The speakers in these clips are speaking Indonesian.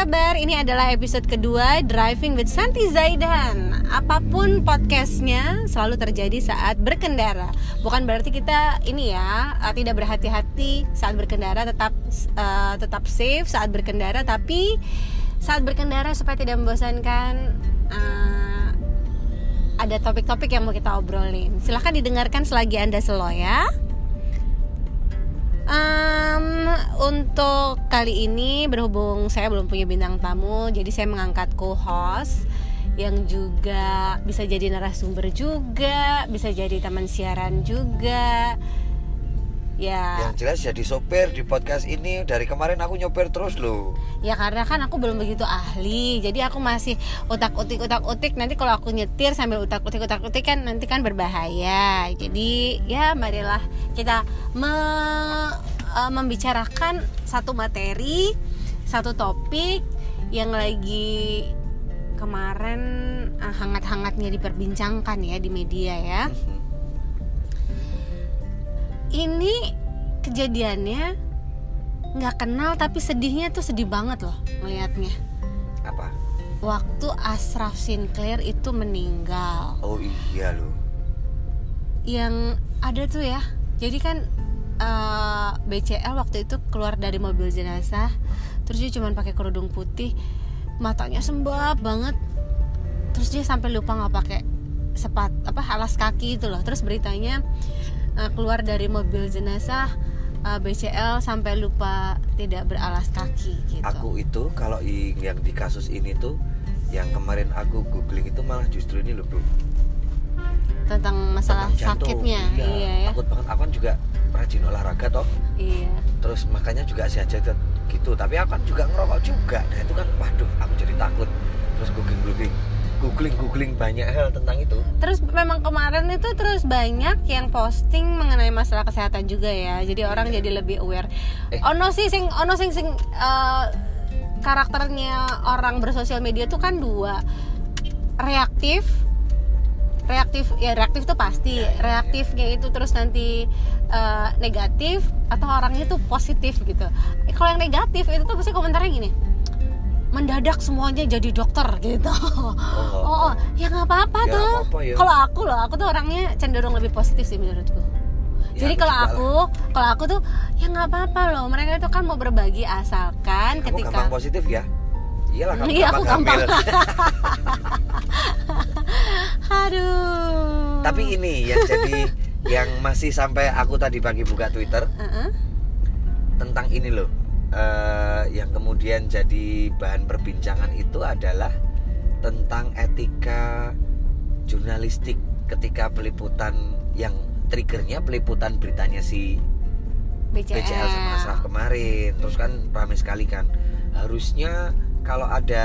kabar? Ini adalah episode kedua Driving with Santi Zaidan. Apa pun podcastnya selalu terjadi saat berkendara. Bukan berarti kita ini ya uh, tidak berhati-hati saat berkendara, tetap uh, tetap safe saat berkendara. Tapi saat berkendara supaya tidak membosankan, uh, ada topik-topik yang mau kita obrolin. Silahkan didengarkan selagi anda slow ya. Um, untuk kali ini berhubung saya belum punya bintang tamu, jadi saya mengangkat co-host yang juga bisa jadi narasumber juga, bisa jadi teman siaran juga. Ya. Yang jelas jadi sopir di podcast ini dari kemarin aku nyopir terus loh. Ya karena kan aku belum begitu ahli, jadi aku masih utak-utik utak-utik. Nanti kalau aku nyetir sambil utak-utik utak-utik kan nanti kan berbahaya. Jadi ya marilah kita me, uh, membicarakan satu materi, satu topik yang lagi kemarin uh, hangat-hangatnya diperbincangkan ya di media ya. Ini kejadiannya nggak kenal tapi sedihnya tuh sedih banget loh melihatnya. Apa? Waktu Ashraf Sinclair itu meninggal. Oh iya loh. Yang ada tuh ya. Jadi kan uh, eh, BCL waktu itu keluar dari mobil jenazah, terus dia cuma pakai kerudung putih, matanya sembab banget. Terus dia sampai lupa nggak pakai sepat apa alas kaki itu loh. Terus beritanya uh, keluar dari mobil jenazah uh, eh, BCL sampai lupa tidak beralas kaki gitu. Aku itu kalau yang di kasus ini tuh yang kemarin aku googling itu malah justru ini loh bro tentang masalah tentang sakitnya. Iya, iya ya. takut banget. Aku kan juga rajin olahraga toh. Iya. Terus makanya juga sehat gitu. Tapi aku kan juga ngerokok juga. Nah itu kan waduh aku jadi takut. Terus googling googling googling banyak hal tentang itu. Terus memang kemarin itu terus banyak yang posting mengenai masalah kesehatan juga ya. Jadi orang iya. jadi lebih aware. Eh. ono sih sing ono sing sing uh, karakternya orang bersosial media tuh kan dua. Reaktif reaktif ya reaktif tuh pasti. Ya, ya, reaktifnya itu terus nanti uh, negatif atau orangnya tuh positif gitu. Kalau yang negatif itu tuh pasti komentarnya gini mendadak semuanya jadi dokter gitu. Oh, oh, oh ya nggak apa-apa ya, tuh. Ya. Kalau aku loh, aku tuh orangnya cenderung lebih positif sih menurutku. Ya, jadi kalau aku, kalau aku tuh ya nggak apa-apa loh. Mereka itu kan mau berbagi asalkan aku ketika. Gampang positif ya. Iyalah kamu iya, aku gampang. Aduh. Tapi ini yang jadi yang masih sampai aku tadi pagi buka Twitter uh -uh. tentang ini loh uh, yang kemudian jadi bahan perbincangan itu adalah tentang etika jurnalistik ketika peliputan yang triggernya peliputan beritanya si BCL, BCL sama Asraf kemarin. Terus kan ramai sekali kan. Harusnya kalau ada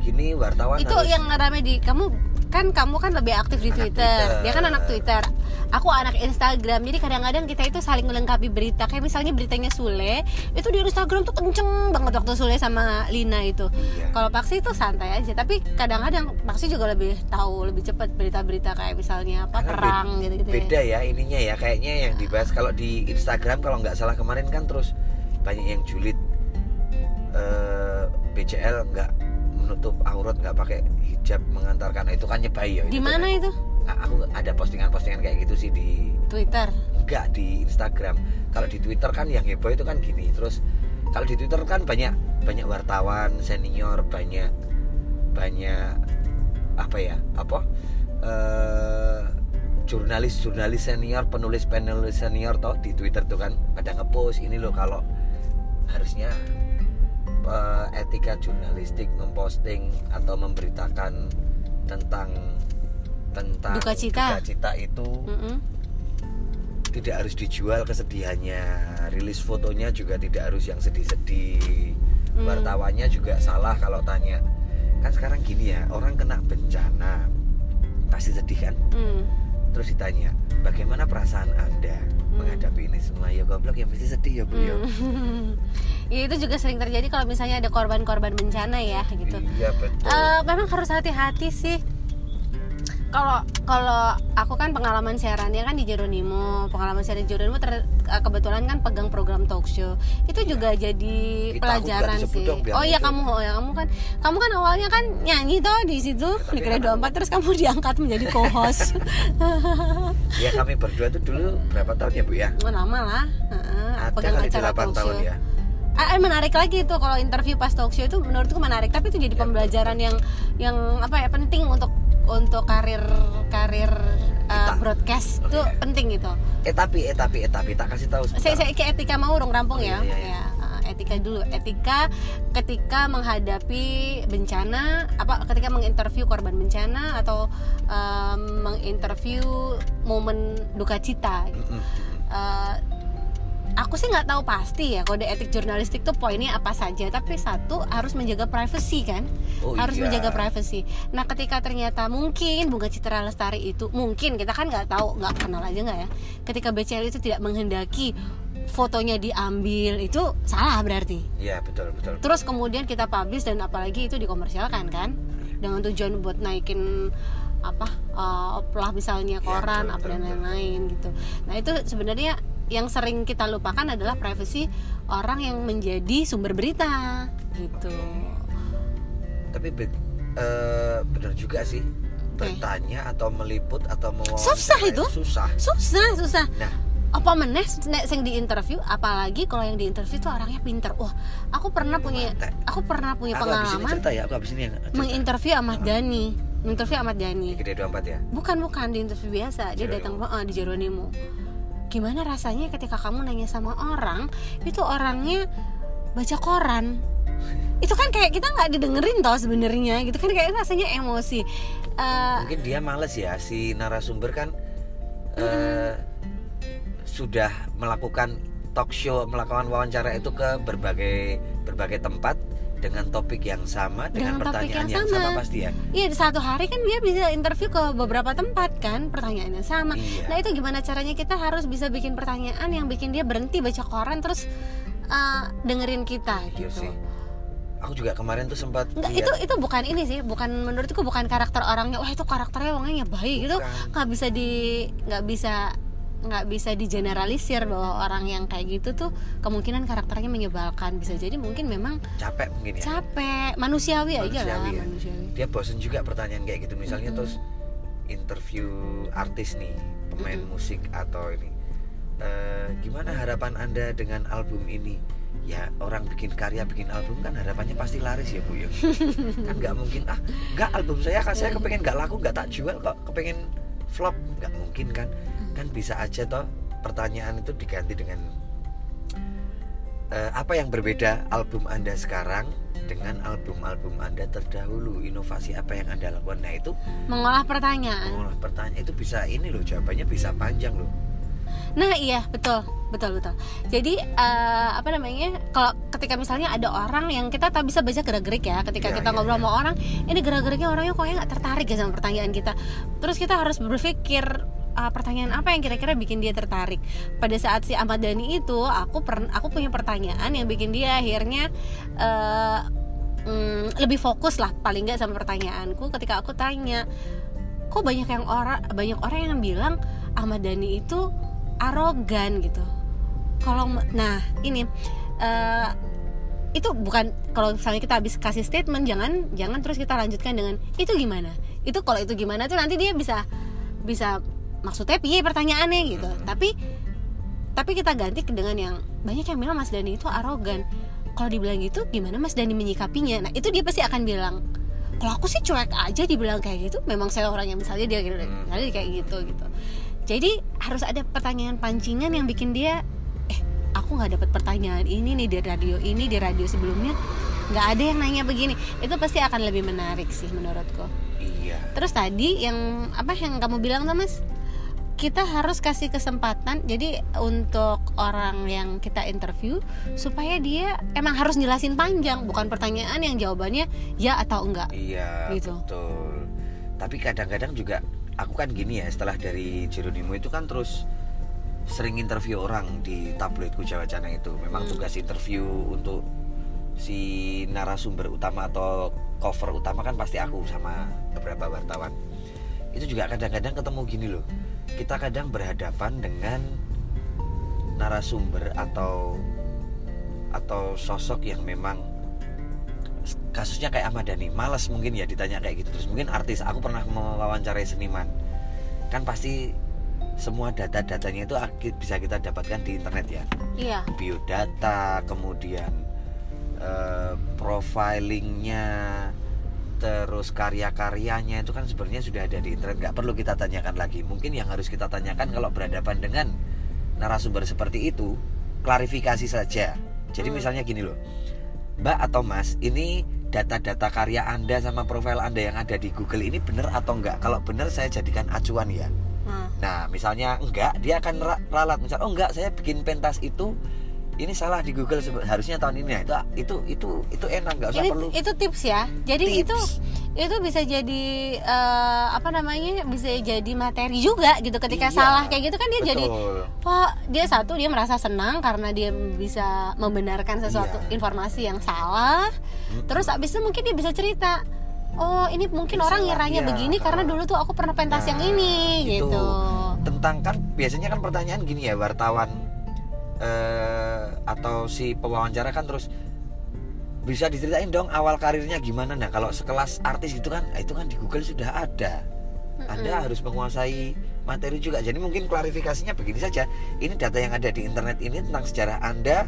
gini wartawan itu harus... yang rame di kamu kan kamu kan lebih aktif di Twitter. Twitter. Dia kan anak Twitter. Aku anak Instagram. Jadi kadang-kadang kita itu saling melengkapi berita. Kayak misalnya beritanya Sule, itu di Instagram tuh kenceng banget waktu Sule sama Lina itu. Iya. Kalau Paksi itu santai aja. Tapi kadang-kadang Paksi juga lebih tahu lebih cepat berita-berita kayak misalnya apa Karena perang gitu-gitu. Ya. Beda ya. ya ininya ya. Kayaknya yang dibahas kalau di Instagram kalau nggak salah kemarin kan terus banyak yang julid uh, eh, BCL nggak menutup aurat nggak pakai hijab mengantarkan. Nah, itu kan nyebai ya di mana itu? Nah, aku ada postingan-postingan kayak gitu sih di Twitter? Enggak di Instagram. Kalau di Twitter kan yang heboh itu kan gini terus kalau di Twitter kan banyak banyak wartawan senior banyak banyak apa ya apa uh, jurnalis jurnalis senior penulis penulis senior toh di Twitter tuh kan pada ngepost ini loh kalau harusnya uh, etika jurnalistik memposting atau memberitakan tentang tentang duka cita, duka cita itu mm -hmm. tidak harus dijual kesedihannya rilis fotonya juga tidak harus yang sedih-sedih mm. wartawannya juga salah kalau tanya kan sekarang gini ya orang kena bencana pasti sedih kan mm. terus ditanya bagaimana perasaan anda menghadapi ini semua. Ya goblok ya mesti sedih ya bu ya. Hmm. ya itu juga sering terjadi kalau misalnya ada korban-korban bencana ya gitu. Iya betul. Uh, memang harus hati-hati sih kalau kalau aku kan pengalaman siarannya kan di Jeronimo pengalaman siaran di Jeronimo ter- eh, kebetulan kan pegang program talk show. Itu juga jadi Kita, pelajaran sih. dong, oh iya kamu oh ya kamu kan kamu kan awalnya kan nyanyi toh di situ di tapi Kredo kan 4 terus kamu diangkat menjadi co-host. Ya kami berdua tuh dulu berapa tahun ya bu ya? Oh, lama lah. Ada pegang acara 8 talk tahun show. ya. Ah, menarik lagi tuh kalau interview pas talk show itu menurutku menarik tapi itu jadi Ya, pembelajaran yang yang apa ya penting untuk untuk karir karir uh, broadcast Oke. tuh penting gitu. eh tapi eh tapi eh tapi tak kasih tahu Saya saya ke etika mau urung rampung Oh, ya. iya, iya. Ya, uh, etika dulu. Etika ketika menghadapi bencana apa ketika menginterview korban bencana atau um, menginterview momen duka cita gitu. Mm-mm. Eh, aku sih nggak tahu pasti ya kode etik jurnalistik tuh poinnya apa saja. Tapi satu harus menjaga privasi kan? Oh, harus iya. menjaga privasi nah ketika ternyata mungkin bunga citra lestari itu mungkin kita kan nggak tahu nggak kenal aja nggak ya? Ketika BCL itu tidak menghendaki fotonya diambil itu salah berarti. Iya betul betul. Terus kemudian kita publish dan apalagi itu dikomersialkan kan? Dengan tujuan buat naikin apa uh, lah misalnya Iya, koran betul, apa dan betul, lain-lain gitu. Nah itu sebenarnya yang sering kita lupakan adalah privasi orang yang menjadi sumber berita gitu. Tapi be- eh, bener juga sih. Bertanya atau meliput atau mau Susah itu. susah. Susah susah. Nah. Apa meneh nek sing di interview? Apalagi kalau yang di interview tuh orangnya pinter. Wah aku pernah punya aku pernah punya aku pengalaman cerita ya aku habis ini yang cerita. menginterview Ahmad Dhani. Menginterview Ahmad Dhani. Di gede 24 ya? Bukan bukan di interview biasa. Dia datang eh, di Jeronimo. Gimana rasanya ketika kamu nanya sama orang itu orangnya baca koran? Itu kan kayak kita nggak didengerin toh sebenarnya gitu kan kayak rasanya emosi. Eh, mungkin dia males ya si narasumber kan eh, sudah melakukan talk show melakukan wawancara itu ke berbagai berbagai tempat dengan topik yang sama dengan, Dengan topik pertanyaan yang yang, sama. sama pasti ya Iya di satu hari kan dia bisa interview ke beberapa tempat kan pertanyaannya sama. Iya. Nah itu gimana caranya kita harus bisa bikin pertanyaan yang bikin dia berhenti baca koran terus eh, dengerin kita Iya gitu. sih aku juga kemarin tuh sempat lihat itu itu bukan ini sih, bukan menurutku bukan karakter orangnya. Wah, itu karakternya orangnya baik gitu. Bukan. nggak bisa di nggak bisa nggak bisa digeneralisir bahwa orang yang kayak gitu tuh kemungkinan karakternya menyebalkan. Bisa jadi mungkin memang capek mungkin ya. Capek, manusiawi, aja lah, Manusiawi ya. manusiawi. dia bosen juga pertanyaan kayak gitu. Misalnya terus interview artis nih pemain Mm-mm. musik atau ini. Eh, gimana harapan anda dengan album ini? Ya orang bikin karya bikin album kan harapannya pasti laris ya bu ya. Kan nggak mungkin. Ah nggak album saya kan saya kepengen nggak laku nggak tak jual kok. Kepengen flop nggak mungkin kan kan bisa aja toh pertanyaan itu diganti dengan eh, apa yang berbeda album anda sekarang dengan album-album anda terdahulu inovasi apa yang anda lakukan nah itu Mengolah pertanyaan. mengolah pertanyaan itu bisa ini loh jawabannya bisa panjang loh Nah iya betul betul betul. Jadi eh, apa namanya kalau ketika misalnya ada orang yang kita tak bisa baca gerak-gerik ya ketika Iya, kita iya, ngobrol iya. sama orang ini gerak-geriknya orangnya kok nggak tertarik ya sama pertanyaan kita. Terus kita harus berpikir ah, pertanyaan apa yang kira-kira bikin dia tertarik. Pada saat si Ahmad Dhani itu aku per, aku punya pertanyaan yang bikin dia akhirnya eh, mm, lebih fokus lah paling nggak sama pertanyaanku ketika aku tanya kok banyak yang orang banyak orang yang bilang Ahmad Dhani itu arogan gitu kalau nah ini eh, itu bukan kalau misalnya kita habis kasih statement jangan jangan terus kita lanjutkan dengan itu gimana itu kalau itu gimana tuh nanti dia bisa bisa maksudnya piye pertanyaannya gitu. Tapi tapi kita ganti dengan yang banyak yang bilang Mas Dani itu arogan. Kalau dibilang gitu gimana Mas Dani menyikapinya? Nah itu dia pasti akan bilang kalau aku sih cuek aja dibilang kayak gitu memang saya orang yang misalnya dia gitu Hmm. misalnya kayak gitu gitu. Jadi harus ada pertanyaan pancingan yang bikin dia eh aku nggak dapat pertanyaan ini nih di radio ini di radio sebelumnya nggak ada yang nanya begini. Itu pasti akan lebih menarik sih menurutku. Iya. Terus tadi yang apa yang kamu bilang tuh mas kita harus kasih kesempatan jadi untuk orang yang kita interview supaya dia emang harus jelasin panjang bukan pertanyaan yang jawabannya ya atau enggak iya Gitu. betul tapi kadang-kadang juga aku kan gini ya setelah dari Jeronimo itu kan terus sering interview orang di tabloidku Jawa Cana itu memang Hmm. tugas interview untuk si narasumber utama atau cover utama kan pasti aku sama beberapa wartawan itu juga kadang-kadang ketemu gini loh kita kadang berhadapan dengan narasumber atau atau sosok yang memang kasusnya kayak Ahmad Dhani. Malas mungkin ya ditanya kayak gitu. Terus mungkin artis. Aku pernah mewawancarai seniman. Kan pasti semua data-datanya itu bisa kita dapatkan di internet ya. Iya. Biodata kemudian eh, profilingnya terus karya-karyanya itu kan sebenarnya sudah ada di internet nggak perlu kita tanyakan lagi. Mungkin yang harus kita tanyakan kalau berhadapan dengan narasumber seperti itu klarifikasi saja. Jadi Hmm. misalnya gini loh Mbak atau Mas ini data-data karya Anda sama profil Anda yang ada di Google ini benar atau enggak kalau benar saya jadikan acuan ya. Nah, Nah, misalnya enggak, dia akan ra- ralat. Misal, oh enggak, saya bikin pentas itu ini salah di Google harusnya tahun ini. Nah, itu itu itu itu enak, nggak usah ini perlu. itu tips ya jadi Tips. itu itu bisa jadi eh, apa namanya bisa jadi materi juga gitu ketika Iya, salah kayak gitu kan dia jadi Betul. Wah, dia satu dia merasa senang karena dia bisa membenarkan sesuatu Iya. informasi yang salah. Mm-mm. Terus abis itu mungkin dia bisa cerita. Oh, ini mungkin orang ngiranya iya. begini karena dulu tuh aku pernah pentas Nah, yang ini gitu. gitu. Tentang kan biasanya kan pertanyaan gini ya wartawan eh atau si pewawancara kan terus bisa diceritain dong awal karirnya gimana. Nah kalau sekelas artis itu kan itu kan di Google sudah ada. Anda harus menguasai materi juga. Jadi mungkin klarifikasinya begini saja. Ini data yang ada di internet ini tentang sejarah Anda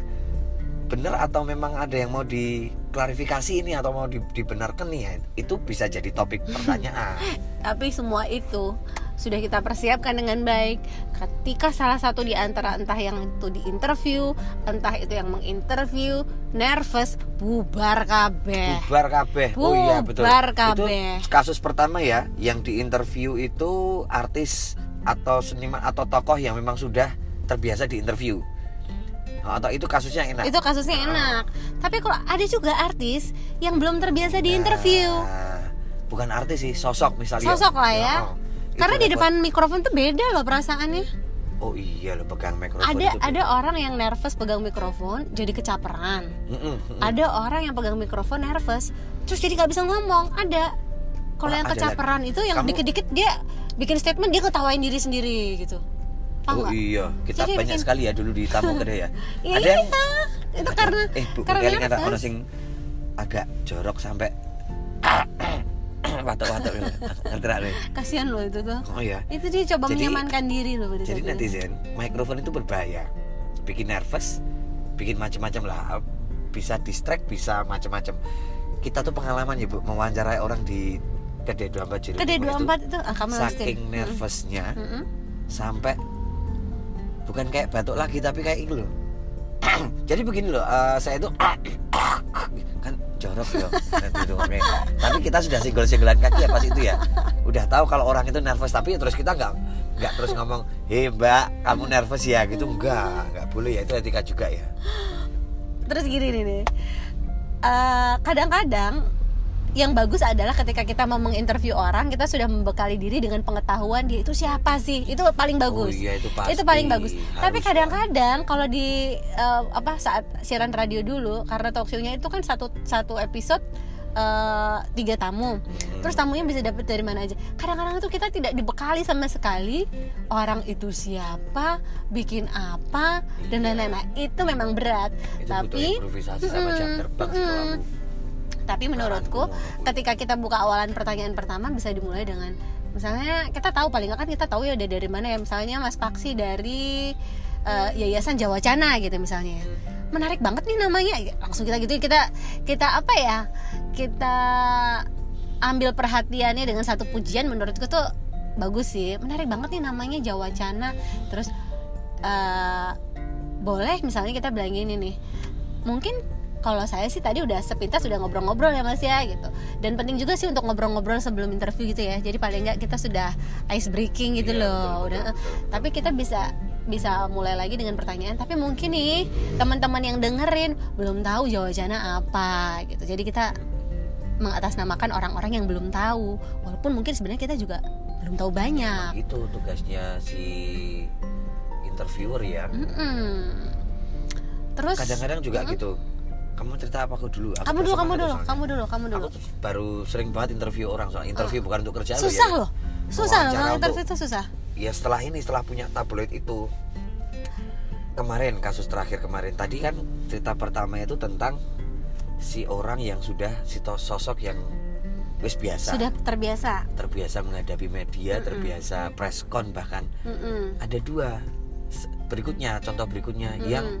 benar atau memang ada yang mau diklarifikasi ini atau mau di- dibenarkan nih ya itu bisa jadi topik pertanyaan. Tapi semua itu sudah kita persiapkan dengan baik. Ketika salah satu di antara entah yang itu di interview, entah itu yang menginterview, nervous, bubar kabeh. bubar kabeh oh iya betul Bubar kabeh. itu kasus pertama ya yang di interview itu artis atau seniman atau tokoh yang memang sudah terbiasa di interview atau itu kasusnya enak Itu kasusnya enak. Tapi kalau ada juga artis yang belum terbiasa di interview. Nah, bukan artis sih sosok misalnya Sosok lah ya. oh. Karena di depan mikrofon tuh beda loh perasaannya. oh iya lo pegang mikrofon Ada itu ada orang yang nervous pegang mikrofon jadi kecaperan. Mm-mm. Ada orang yang pegang mikrofon nervous terus jadi nggak bisa ngomong. Ada. Kalau yang kecaperan itu yang dikit-dikit dia bikin statement dia ketawain diri sendiri gitu. Paham Oh iya, kita Jadi banyak bikin- sekali ya dulu di tamu kedai ya. Iya, Ada yang itu karena eh bu, karena ada nervous. agak jorok sampai gitu. Ngerti ra, Le? kasihan loh itu tuh. Oh iya. Itu dia coba Jadi- menyamankan diri loh pada Jadi itu. netizen, mikrofon itu berbahaya. Bikin nervous, bikin macam-macam lah. Bisa distract, bisa macam-macam. Kita tuh pengalaman ya, Bu, mewawancarai orang di kedai 24 Juru Kedai Timur 24 itu ah, kamu saking nervousnya Mm-mm. sampai bukan kayak batuk lagi tapi kayak itu loh jadi begini loh eh, saya itu kan jorok ya tapi kita sudah singgul singgulan kaki ya pas itu ya. Udah tahu kalau orang itu nervous tapi terus kita nggak nggak terus ngomong hei mbak kamu nervous ya? Gitu enggak nggak boleh ya itu etika juga ya. Terus gini nih. Eh, kadang-kadang yang bagus adalah ketika kita mau menginterview orang kita sudah membekali diri dengan pengetahuan dia itu siapa sih? Itu paling bagus. Oh iya, itu pasti. paling bagus. Tapi kadang-kadang kalau di eh, apa saat siaran radio dulu karena talkshow-nya itu kan satu satu episode eh, tiga tamu. Terus tamunya bisa dapat dari mana aja. Kadang-kadang itu kita tidak dibekali sama sekali orang itu siapa bikin apa dan Iya. lain-lain. Nah, itu memang berat. Itu tapi butuh improvisasi sama jam Mm-mm, terbang mm-mm. Tapi menurutku ketika kita buka awalan pertanyaan pertama bisa dimulai dengan misalnya kita tahu paling nggak kan kita tahu ya dari mana ya. Misalnya Mas Paksi dari eh, Yayasan Jawacana gitu misalnya menarik banget nih namanya. Langsung kita gitu kita kita apa ya kita ambil perhatiannya dengan satu pujian menurutku tuh bagus sih. Menarik banget nih namanya Jawacana terus eh, boleh misalnya kita bilang gini nih mungkin kalau saya sih tadi udah sepintas sudah ngobrol-ngobrol ya mas ya gitu. Dan penting juga sih untuk ngobrol-ngobrol sebelum interview gitu ya. Jadi paling nggak kita sudah ice breaking gitu Iya, loh. betul, udah. betul, betul. tapi kita bisa bisa mulai lagi dengan pertanyaan tapi mungkin nih teman-teman yang dengerin belum tahu jawabannya apa? Gitu. Jadi kita mengatasnamakan orang-orang yang belum tahu. Walaupun mungkin sebenarnya kita juga belum tahu banyak. Itu tugasnya si interviewer ya. Mm-mm. terus kadang-kadang juga Mm-mm. gitu kamu cerita apa aku dulu? Aku kamu dulu kamu dulu soalnya. kamu dulu kamu dulu. Aku baru sering banget interview orang soal interview bukan untuk kerja susah ya. loh. Susah loh interview itu susah. Ya setelah ini setelah punya tabloid itu kemarin kasus terakhir kemarin. Tadi kan cerita pertama itu tentang si orang yang sudah si sosok yang wis biasa. Sudah terbiasa. Terbiasa menghadapi media terbiasa preskon bahkan. Mm-mm. ada dua. Berikutnya contoh berikutnya yang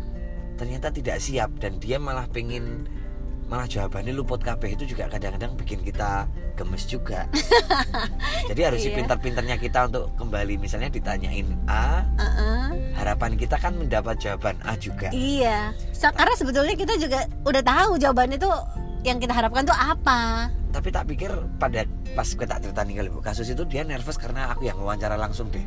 ternyata tidak siap dan dia malah pengen malah jawabannya luput kabeh itu juga kadang-kadang bikin kita gemes juga jadi harus Iya. pintar-pintarnya kita untuk kembali misalnya ditanyain A Uh-uh. harapan kita kan mendapat jawaban A juga Iya, Sa- karena sebetulnya kita juga udah tahu jawabannya tuh yang kita harapkan tuh apa. tapi tak pikir pada pas gue tak cerita nih kali Bu, kasus itu dia nervous karena aku yang wawancara langsung deh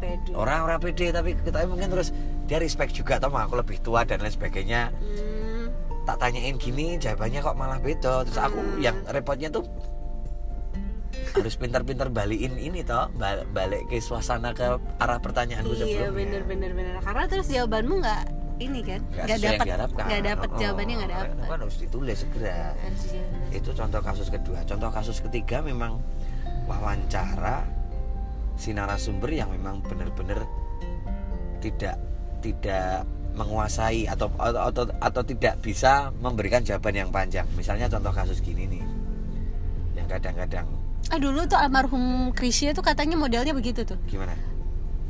Pede. orang-orang pede tapi kita mungkin terus dia respect juga tau aku lebih tua dan lain sebagainya Hmm, tak tanyain gini jawabannya kok malah beda terus aku Hmm. yang repotnya tuh harus pintar-pintar balikin ini toh bal- balik ke suasana ke arah pertanyaanku iya sebelumnya bener bener bener. Karena terus jawabanmu nggak ini kan, Nggak dapat, nggak dapat Oh, jawabannya nggak kan- dapat. kan harus ditulis segera Harus itu contoh kasus kedua contoh kasus ketiga memang wawancara si narasumber yang memang benar-benar tidak tidak menguasai atau, atau atau atau tidak bisa memberikan jawaban yang panjang. Misalnya contoh kasus gini nih yang kadang-kadang Ah dulu tuh almarhum Krisya tuh katanya modelnya begitu tuh, gimana?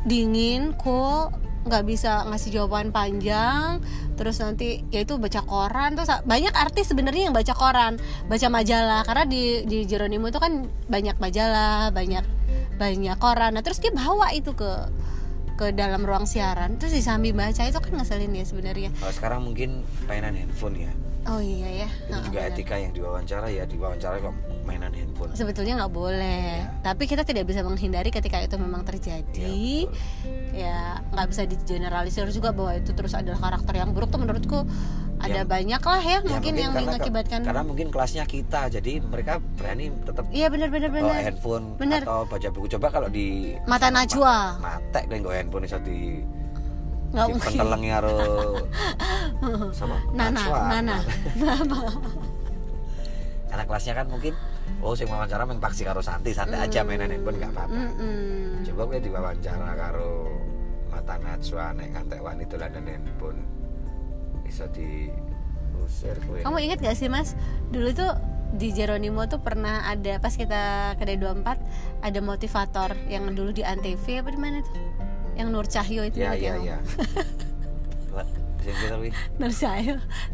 Dingin, cool, nggak bisa ngasih jawaban panjang, terus nanti ya itu baca koran, terus banyak artis sebenarnya yang baca koran, baca majalah, karena di di Jeronimo itu kan banyak majalah, banyak banyak koran, nah terus dia bawa itu ke ke dalam ruang siaran, terus disambi baca itu kan ngeselin ya sebenarnya. kalau sekarang mungkin mainan handphone ya. Oh iya ya. itu Heeh, juga benar. etika yang diwawancara ya diwawancara kok mainan handphone. Sebetulnya nggak boleh. Tapi kita tidak bisa menghindari ketika itu memang terjadi. Iya, ya nggak bisa digeneralisir juga bahwa itu terus adalah karakter yang buruk. Tuh menurutku ada Yang- banyak lah ya, Ya, mungkin yang karena- mengakibatkan karena mungkin kelasnya kita jadi mereka berani tetap iya benar benar benar handphone Bener. atau baca buku. Coba kalau di mata najwa. Mate kan gue handphone iso di nggak di mungkin. sama nana Najwa. nana. Anak kelasnya kan mungkin oh sing wawancara main paksi karo Santi santai aja mainan handphone nggak apa-apa. Mm-mm. coba gue diwawancara karo mata Najwa nek ngantek wanita dolanan handphone iso di usir gue kamu ingat gak sih mas? Dulu tuh di Jeronimo tuh pernah ada pas kita ke D24 ada motivator yang dulu di Antv apa di mana tuh? Yang Nur Cahyo itu ya ya ya, ya Wah, bisa kita wih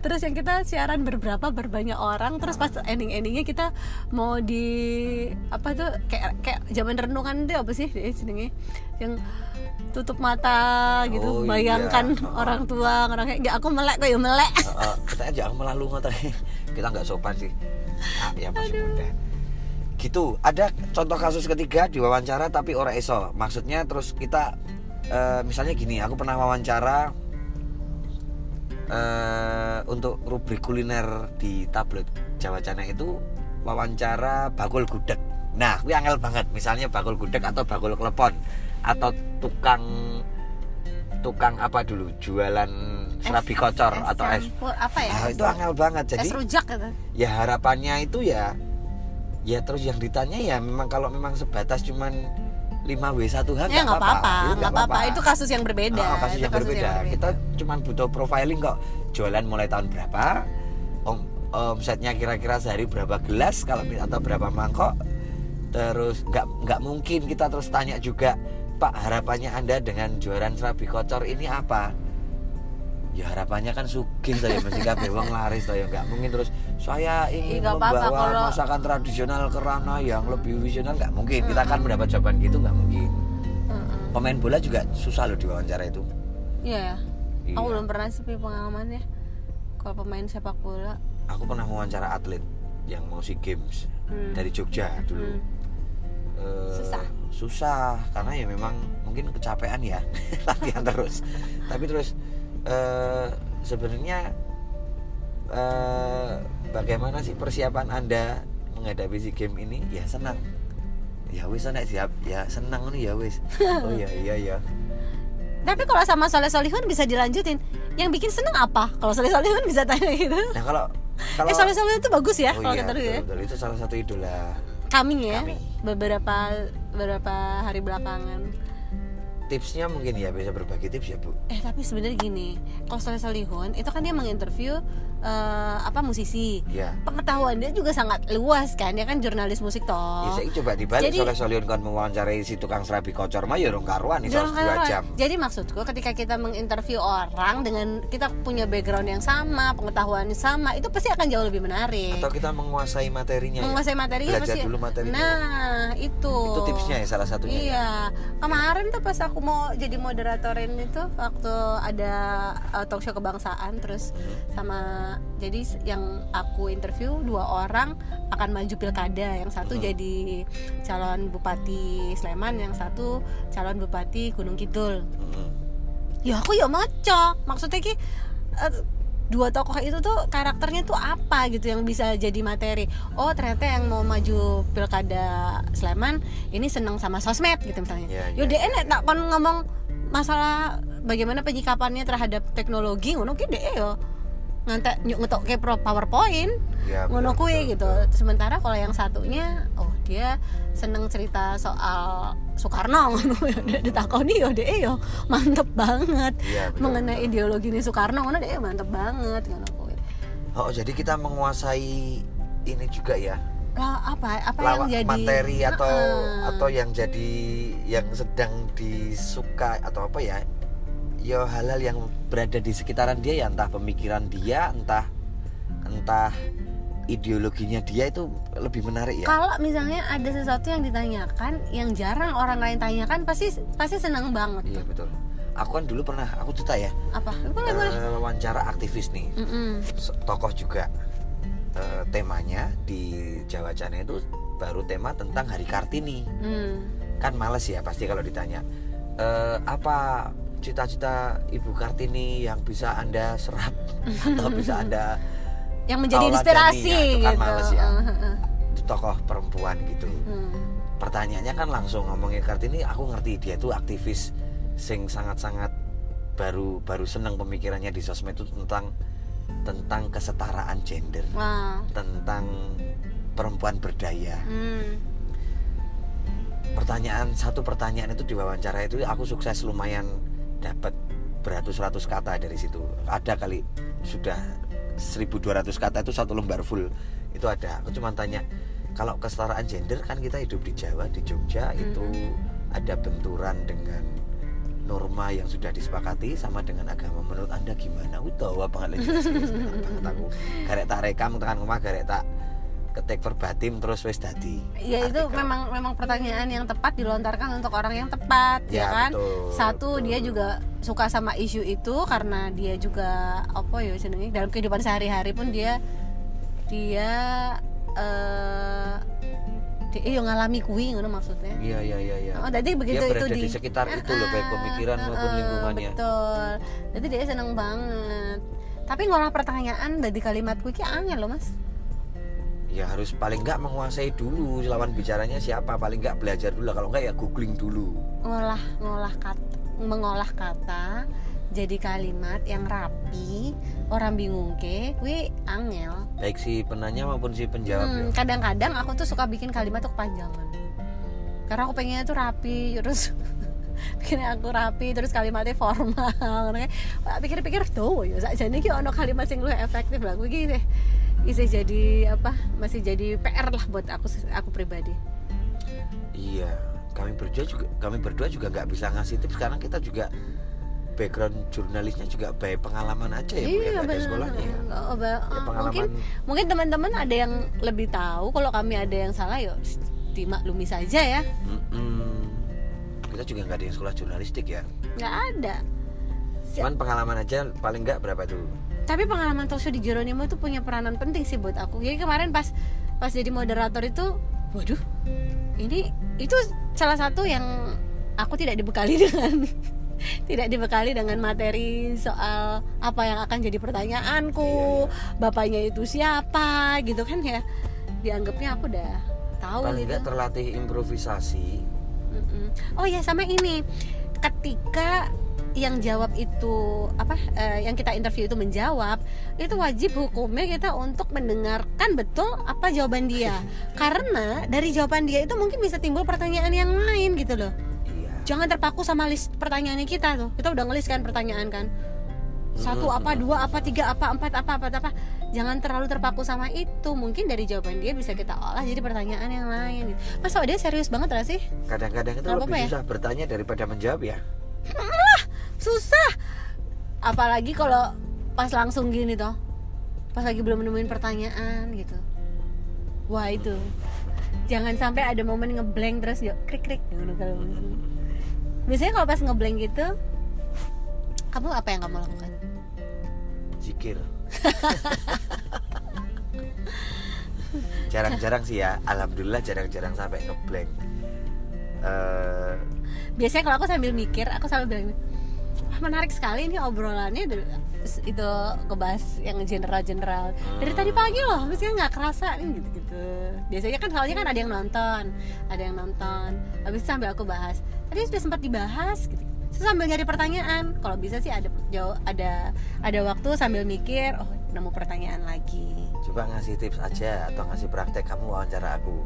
terus yang kita siaran berberapa berbanyak orang terus pas ending endingnya kita mau di apa tuh kayak kayak zaman renungan itu apa sih deh jenenge yang tutup mata gitu Oh, iya. bayangkan Oh. orang tua orang kayak "Ya, aku melek kok ya melek. Kita aja malah lu ngotot kita nggak sopan sih. Ah, ya masih muda. Gitu. Ada contoh kasus ketiga diwawancara tapi orang eso maksudnya terus kita eh, misalnya gini aku pernah wawancara eh, untuk rubrik kuliner di tablet Jawa Cana itu wawancara bakul gudeg. Nah gue angel banget. Misalnya bakul gudeg atau bakul klepon atau tukang tukang apa dulu? Jualan serabi kocor Es atau es apa ya? Nah, itu angel banget. Jadi es rujak gitu ya harapannya itu ya ya terus yang ditanya ya memang kalau memang sebatas cuman 5W1H ya nggak apa-apa Itu nggak apa-apa itu kasus yang berbeda Oh, kasus Itu yang berbeda. Kita cuman butuh profiling kok. Jualan mulai tahun berapa? Om omsetnya kira-kira sehari berapa gelas kalau atau berapa mangkok? Terus nggak nggak mungkin kita terus tanya juga, Pak harapannya Anda dengan jualan serabi kocor ini apa? Ya harapannya kan sugih saya mesti kabeh wong laris toh ya nggak mungkin terus saya ingin apa-apa membawa kalau- masakan tradisional ke ranah yang lebih visional nggak mungkin kita akan mendapat jawaban gitu nggak mungkin Mm-mm. pemain bola juga susah loh diwawancara itu Iya ya. Iya. Aku belum pernah sih pengalamannya. Kalau pemain sepak bola, aku pernah mewawancara atlet yang mau si games Hmm. dari Jogja dulu Hmm. Eh, Susah. susah karena ya memang mungkin kecapean ya latihan terus tapi terus eh, sebenarnya eh, bagaimana sih persiapan anda menghadapi si game ini ya senang ya wis nek siap ya senang nih ya wis oh iya iya ya tapi kalau sama Soleh Solihun bisa dilanjutin. Yang bikin seneng apa? Kalau Soleh Solihun bisa tanya gitu. nah kalau kalau Eh Soleh Solihun itu bagus ya oh kalau iya kata dulu ya. betul, betul. itu salah satu idola kami ya Kami. beberapa beberapa hari belakangan tipsnya mungkin ya bisa berbagi tips ya bu eh tapi sebenarnya gini kalau Soleh Solihun itu kan dia menginterview eh, apa musisi ya pengetahuan dia juga sangat luas kan dia kan jurnalis musik Ya, toh saya coba dibalik Jadi- soalnya Solion kan mewawancarai si tukang serabi kocor mah ya dong karuan Jangan dua jam Jadi maksudku ketika kita menginterview orang dengan kita punya background yang sama, pengetahuan yang sama, itu pasti akan jauh lebih menarik. atau kita menguasai materinya ya? Menguasai materinya belajar pasti. dulu materinya Nah, itu. itu tipsnya ya salah satunya ya? Iya, kemarin tuh pas aku mau jadi moderatorin itu waktu ada uh, talk show kebangsaan terus Hmm. Jadi yang aku interview dua orang akan maju pilkada, yang satu Hmm. jadi calon bupati Sleman, yang satu calon bupati Gunung Kidul. Mm-mm. Ya aku ya ngocok, maksudnya ki eh, dua tokoh itu tuh karakternya tuh apa gitu yang bisa jadi materi. Oh ternyata yang mau maju pilkada Sleman ini seneng sama sosmed gitu misalnya. Ya, ya, Yo enak tak kon ngomong masalah bagaimana penyikapannya terhadap teknologi ngono ki dek yo ngantek nyuk ngetok ke pro powerpoint. Ya, ngono betul, gitu. sementara kalau yang satunya oh dia seneng cerita soal Soekarno. Ngono ditakoni yo dek yo mantep banget. Betul, mengenai betul. ideologi ini Soekarno ngono dek mantep banget ngono kuwi. Oh jadi kita menguasai ini juga ya? Lah apa apa Lawa- yang jadi materi atau Heeh. atau yang jadi yang sedang disuka atau apa ya ya hal-hal yang berada di sekitaran dia ya entah pemikiran dia entah entah ideologinya dia itu lebih menarik ya. Kalau misalnya ada sesuatu yang ditanyakan yang jarang orang lain tanyakan pasti pasti seneng banget iya betul. Aku kan dulu pernah aku cerita ya. Apa? Boleh boleh. Eh, wawancara aktivis nih. Mm-mm. se- tokoh juga. Eh, temanya di Jawa Channel itu baru tema tentang Hari Kartini. Hmm. kan males ya pasti kalau ditanya. "Eh, apa cita-cita Ibu Kartini yang bisa anda serap atau bisa anda yang menjadi inspirasi ya, itu kan gitu males ya. Itu tokoh perempuan gitu Hmm. pertanyaannya kan langsung ngomongin Kartini aku ngerti dia tuh aktivis sing sangat-sangat baru baru seneng pemikirannya di sosmed itu tentang tentang kesetaraan gender Wah. tentang perempuan berdaya Hmm. pertanyaan satu pertanyaan itu di wawancara itu aku sukses lumayan dapat beratus-ratus kata dari situ ada kali sudah 1200 kata itu satu lembar full itu ada aku cuma tanya kalau kesetaraan gender kan kita hidup di Jawa di Jogja itu ada benturan dengan norma yang sudah disepakati sama dengan agama menurut anda gimana utawa apa nggak lagi banget aku tak rekam tekan rumah garek tak ketik verbatim terus wes dadi Ya itu artikel. memang memang pertanyaan yang tepat dilontarkan untuk orang yang tepat ya, Ya, kan. betul, Satu betul. dia juga suka sama isu itu karena dia juga apa ya jenenge dalam kehidupan sehari-hari pun dia dia eh dia yo ngalami kuwi ngono maksudnya. Iya iya iya iya. Oh, jadi begitu Dia itu di, di sekitar itu loh, baik Ah, pemikiran maupun ah, lingkungannya. Betul. Jadi dia seneng banget. Tapi ngolah pertanyaan dari kalimat kuwi ki angel loh, Mas. Ya harus paling nggak menguasai dulu lawan bicaranya siapa, paling nggak belajar dulu. Kalau nggak ya googling dulu. Ngolah ngolah kata mengolah kata jadi kalimat yang rapi, orang bingung ke, kuwi angel. Baik si penanya maupun si penjawab Hmm, ya. kadang-kadang aku tuh suka bikin kalimat tuh kepanjangan. Karena aku pengennya tuh rapi, terus bikinnya aku rapi, terus kalimatnya formal. Pikir-pikir tuh, ya iki ono kalimat sing luwih efektif lah. Kuwi iki isih jadi apa? Masih jadi PR lah buat aku aku pribadi. Iya. Kami berdua juga kami berdua juga nggak bisa ngasih tips karena kita juga background jurnalisnya juga baik pengalaman aja ya, Bu, ya, bener. sekolahnya ya. Oh, ba- Ya, oh, pengalaman mungkin mungkin teman-teman ada yang lebih tahu kalau kami ada yang salah ya dimaklumi saja ya. Mm-mm. Kita juga nggak ada yang sekolah jurnalistik ya. nggak ada. Cuman pengalaman aja paling nggak berapa tuh? Tapi pengalaman talkshow di Jeronimo itu punya peranan penting sih buat aku. Jadi kemarin pas pas jadi moderator itu waduh ini itu salah satu yang aku tidak dibekali dengan tidak dibekali dengan materi soal apa yang akan jadi pertanyaanku bapaknya itu siapa gitu kan ya. Dianggapnya aku udah tahu Paling gitu. nggak terlatih improvisasi. Mm-mm. Oh ya sama ini. Ketika yang jawab itu apa eh, yang kita interview itu menjawab itu wajib hukumnya kita untuk mendengarkan betul apa jawaban dia. Karena dari jawaban dia itu mungkin bisa timbul pertanyaan yang lain gitu loh. Iya. Jangan terpaku sama list pertanyaannya kita tuh. Kita udah ngelis kan pertanyaan kan. Satu apa dua apa tiga apa empat apa apa apa. Jangan terlalu terpaku sama itu. Mungkin dari jawaban dia bisa kita olah jadi pertanyaan yang lain masa dia serius banget gak sih? Kadang-kadang itu lebih ya? susah bertanya daripada menjawab ya susah. Apalagi kalau pas langsung gini toh. Pas lagi belum nemuin pertanyaan gitu. Wah itu. Jangan sampai ada momen ngeblank terus yuk krik krik. Gitu kalau biasanya kalau pas ngeblank gitu kamu apa yang kamu lakukan? Zikir jarang-jarang sih ya. Alhamdulillah jarang-jarang sampai ngeblank. Eh, biasanya kalau aku sambil mikir aku sambil bilang "Wah, menarik sekali ini obrolannya. Itu ngebahas yang general-general. Dari tadi pagi loh biasanya nggak kerasa nih gitu-gitu. Biasanya kan soalnya kan ada yang nonton ada yang nonton. Habis itu sambil aku bahas. Tadi sudah sempat dibahas gitu. Terus sambil nyari pertanyaan. Kalau bisa sih ada jauh ada ada waktu sambil mikir oh nemu pertanyaan lagi. Coba ngasih tips aja atau ngasih praktek kamu wawancara aku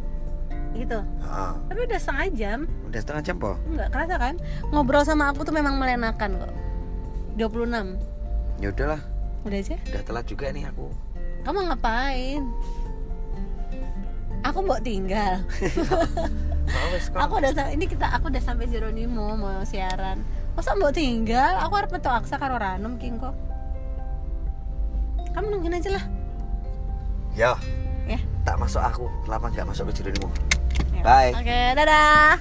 gitu. Ah, tapi udah setengah jam. Udah setengah jam po nggak kerasa kan? Ngobrol sama aku tuh memang melenakan kok. 26 ya udahlah. Udah aja? Udah telat juga nih aku. Kamu ngapain? Aku mau tinggal aku udah ini kita aku udah sampai Jeronimo mau siaran. Masa mau tinggal? Aku harus metu aksa karo ranum king kok. Kamu nungguin aja lah. Ya. Ya. Tak masuk aku. Lama nggak masuk ke Jeronimo. Oke dadah